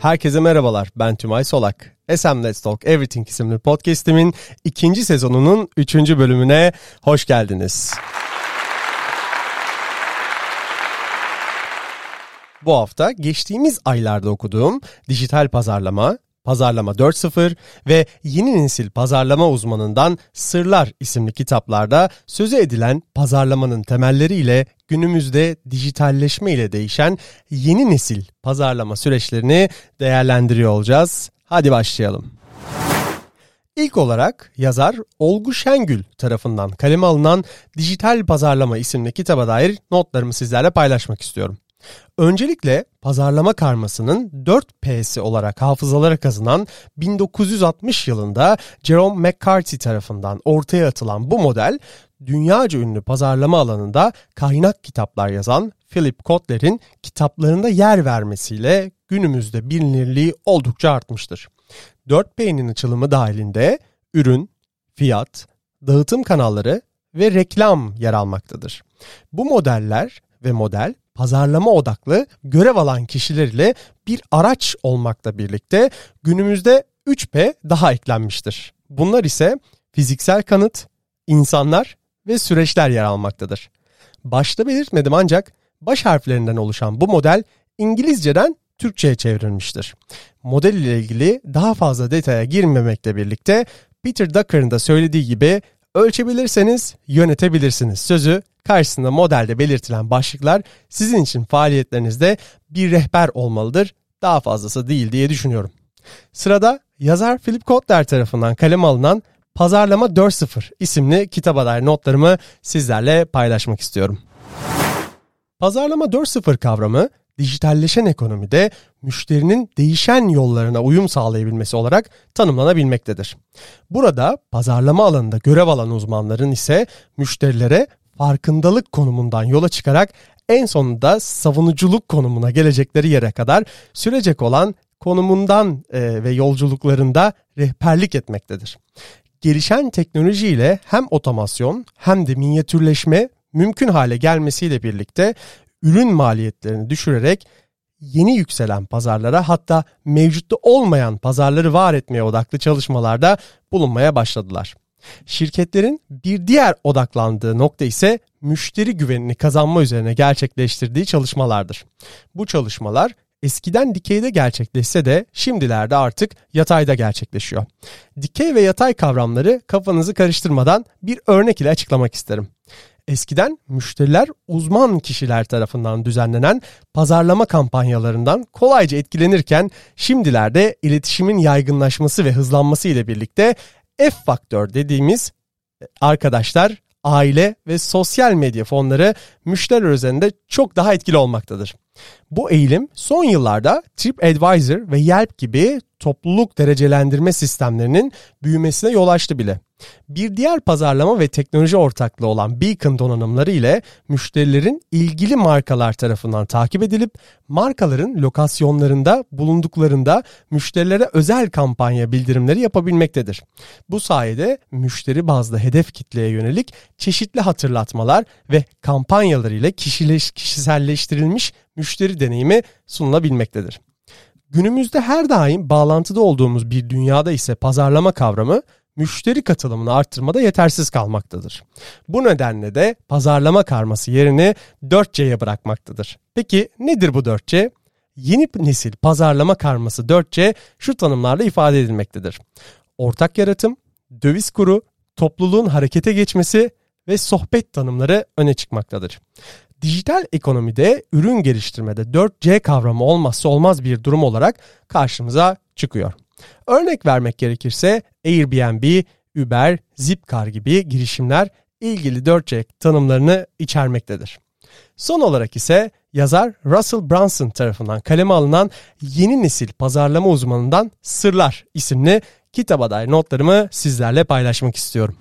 Herkese merhabalar, ben Tümay Solak. SM Let's Talk Everything isimli podcastimin ikinci sezonunun üçüncü bölümüne hoş geldiniz. Bu hafta geçtiğimiz aylarda okuduğum dijital pazarlama, Pazarlama 4.0 ve Yeni Nesil Pazarlama Uzmanından Sırlar isimli kitaplarda sözü edilen pazarlamanın temelleriyle günümüzde dijitalleşme ile değişen yeni nesil pazarlama süreçlerini değerlendiriyor olacağız. Hadi başlayalım. İlk olarak yazar Olgu Şengül tarafından kaleme alınan Dijital Pazarlama isimli kitaba dair notlarımı sizlerle paylaşmak istiyorum. Öncelikle pazarlama karmasının 4 P'si olarak hafızalara kazınan 1960 yılında Jerome McCarthy tarafından ortaya atılan bu model dünyaca ünlü pazarlama alanında kaynak kitaplar yazan Philip Kotler'in kitaplarında yer vermesiyle günümüzde bilinirliği oldukça artmıştır. 4P'nin açılımı dahilinde ürün, fiyat, dağıtım kanalları ve reklam yer almaktadır. Bu modeller ve model pazarlama odaklı görev alan kişiler ile bir araç olmakla birlikte günümüzde 3P daha eklenmiştir. Bunlar ise fiziksel kanıt, insanlar ve süreçler yer almaktadır. Başta belirtmedim ancak baş harflerinden oluşan bu model İngilizceden Türkçe'ye çevrilmiştir. Model ile ilgili daha fazla detaya girmemekle birlikte Peter Drucker'ın da söylediği gibi ölçebilirseniz yönetebilirsiniz sözü karşısında modelde belirtilen başlıklar sizin için faaliyetlerinizde bir rehber olmalıdır. Daha fazlası değil diye düşünüyorum. Sırada yazar Philip Kotler tarafından kaleme alınan Pazarlama 4.0 isimli kitaba dair notlarımı sizlerle paylaşmak istiyorum. Pazarlama 4.0 kavramı dijitalleşen ekonomide müşterinin değişen yollarına uyum sağlayabilmesi olarak tanımlanabilmektedir. Burada pazarlama alanında görev alan uzmanların ise müşterilere farkındalık konumundan yola çıkarak en sonunda savunuculuk konumuna gelecekleri yere kadar sürecek olan konumundan e, ve yolculuklarında rehberlik etmektedir. Gelişen teknolojiyle hem otomasyon hem de minyatürleşme mümkün hale gelmesiyle birlikte ürün maliyetlerini düşürerek yeni yükselen pazarlara hatta mevcutta olmayan pazarları var etmeye odaklı çalışmalarda bulunmaya başladılar. Şirketlerin bir diğer odaklandığı nokta ise müşteri güvenini kazanma üzerine gerçekleştirdiği çalışmalardır. Bu çalışmalar eskiden dikeyde gerçekleşse de şimdilerde artık yatayda gerçekleşiyor. Dikey ve yatay kavramları kafanızı karıştırmadan bir örnek ile açıklamak isterim. Eskiden müşteriler uzman kişiler tarafından düzenlenen pazarlama kampanyalarından kolayca etkilenirken şimdilerde iletişimin yaygınlaşması ve hızlanması ile birlikte F faktör dediğimiz arkadaşlar aile ve sosyal medya fonları müşteriler üzerinde çok daha etkili olmaktadır. Bu eğilim son yıllarda TripAdvisor ve Yelp gibi topluluk derecelendirme sistemlerinin büyümesine yol açtı bile. Bir diğer pazarlama ve teknoloji ortaklığı olan Beacon donanımları ile müşterilerin ilgili markalar tarafından takip edilip markaların lokasyonlarında bulunduklarında müşterilere özel kampanya bildirimleri yapabilmektedir. Bu sayede müşteri bazlı hedef kitleye yönelik çeşitli hatırlatmalar ve kampanyalar ile kişileş, kişiselleştirilmiş müşteri deneyimi sunulabilmektedir. Günümüzde her daim bağlantıda olduğumuz bir dünyada ise pazarlama kavramı müşteri katılımını arttırmada yetersiz kalmaktadır. Bu nedenle de pazarlama karması yerini 4C'ye bırakmaktadır. Peki nedir bu 4C? Yeni nesil pazarlama karması 4C şu tanımlarla ifade edilmektedir. Ortak yaratım, döviz kuru, topluluğun harekete geçmesi ve sohbet tanımları öne çıkmaktadır. Dijital ekonomide ürün geliştirmede 4C kavramı olmazsa olmaz bir durum olarak karşımıza çıkıyor. Örnek vermek gerekirse Airbnb, Uber, Zipcar gibi girişimler ilgili 4C tanımlarını içermektedir. Son olarak ise yazar Russell Brunson tarafından kaleme alınan yeni nesil pazarlama uzmanından Sırlar isimli kitaba dair notlarımı sizlerle paylaşmak istiyorum.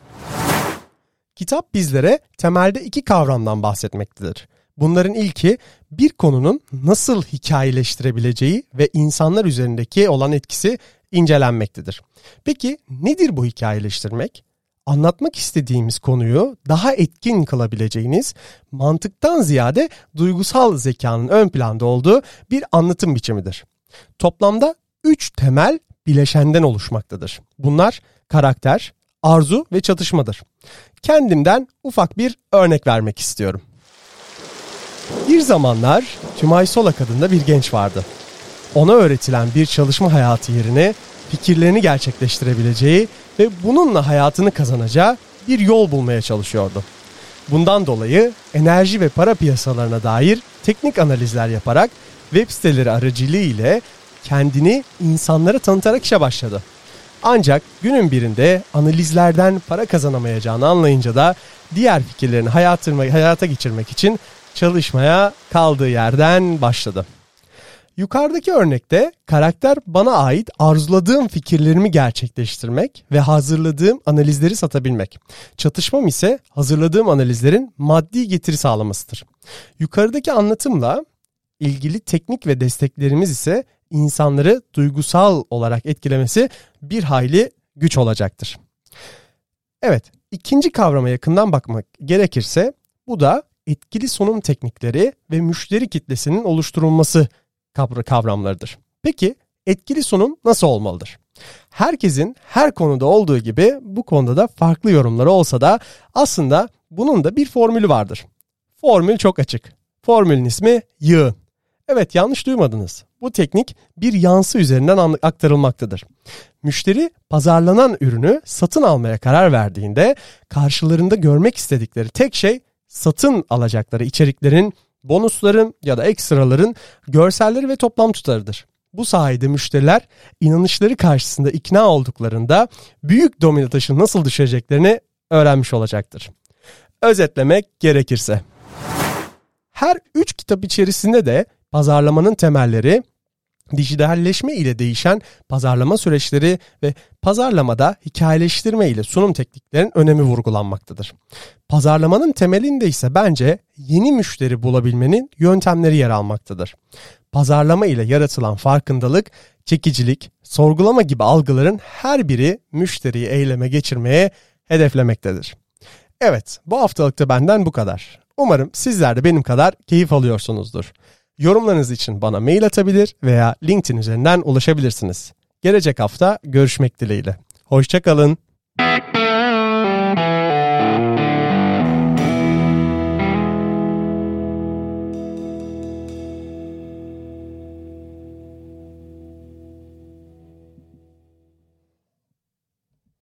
Kitap bizlere temelde iki kavramdan bahsetmektedir. Bunların ilki bir konunun nasıl hikayeleştirebileceği ve insanlar üzerindeki olan etkisi incelenmektedir. Peki nedir bu hikayeleştirmek? Anlatmak istediğimiz konuyu daha etkin kılabileceğiniz, mantıktan ziyade duygusal zekanın ön planda olduğu bir anlatım biçimidir. Toplamda 3 temel bileşenden oluşmaktadır. Bunlar karakter, arzu ve çatışmadır. Kendimden ufak bir örnek vermek istiyorum. Bir zamanlar Tümay Solak adında bir genç vardı. Ona öğretilen bir çalışma hayatı yerine fikirlerini gerçekleştirebileceği ve bununla hayatını kazanacağı bir yol bulmaya çalışıyordu. Bundan dolayı enerji ve para piyasalarına dair teknik analizler yaparak web siteleri aracılığı ile kendini insanlara tanıtarak işe başladı. Ancak günün birinde analizlerden para kazanamayacağını anlayınca da diğer fikirlerini hayatırma, hayata geçirmek için çalışmaya kaldığı yerden başladı. Yukarıdaki örnekte karakter bana ait arzuladığım fikirlerimi gerçekleştirmek ve hazırladığım analizleri satabilmek. Çatışmam ise hazırladığım analizlerin maddi getiri sağlamasıdır. Yukarıdaki anlatımla ilgili teknik ve desteklerimiz ise insanları duygusal olarak etkilemesi bir hayli güç olacaktır. Evet, ikinci kavrama yakından bakmak gerekirse bu da etkili sunum teknikleri ve müşteri kitlesinin oluşturulması kavramlarıdır. Peki etkili sunum nasıl olmalıdır? Herkesin her konuda olduğu gibi bu konuda da farklı yorumları olsa da aslında bunun da bir formülü vardır. Formül çok açık. Formülün ismi yığın. Evet yanlış duymadınız. Bu teknik bir yansı üzerinden aktarılmaktadır. Müşteri pazarlanan ürünü satın almaya karar verdiğinde karşılarında görmek istedikleri tek şey satın alacakları içeriklerin, bonusların ya da ekstraların görselleri ve toplam tutarıdır. Bu sayede müşteriler inanışları karşısında ikna olduklarında büyük domino taşı nasıl düşeceklerini öğrenmiş olacaktır. Özetlemek gerekirse. Her üç kitap içerisinde de pazarlamanın temelleri, dijitalleşme ile değişen pazarlama süreçleri ve pazarlamada hikayeleştirme ile sunum tekniklerinin önemi vurgulanmaktadır. Pazarlamanın temelinde ise bence yeni müşteri bulabilmenin yöntemleri yer almaktadır. Pazarlama ile yaratılan farkındalık, çekicilik, sorgulama gibi algıların her biri müşteriyi eyleme geçirmeye hedeflemektedir. Evet, bu haftalıkta benden bu kadar. Umarım sizler de benim kadar keyif alıyorsunuzdur. Yorumlarınız için bana mail atabilir veya LinkedIn üzerinden ulaşabilirsiniz. Gelecek hafta görüşmek dileğiyle. Hoşçakalın.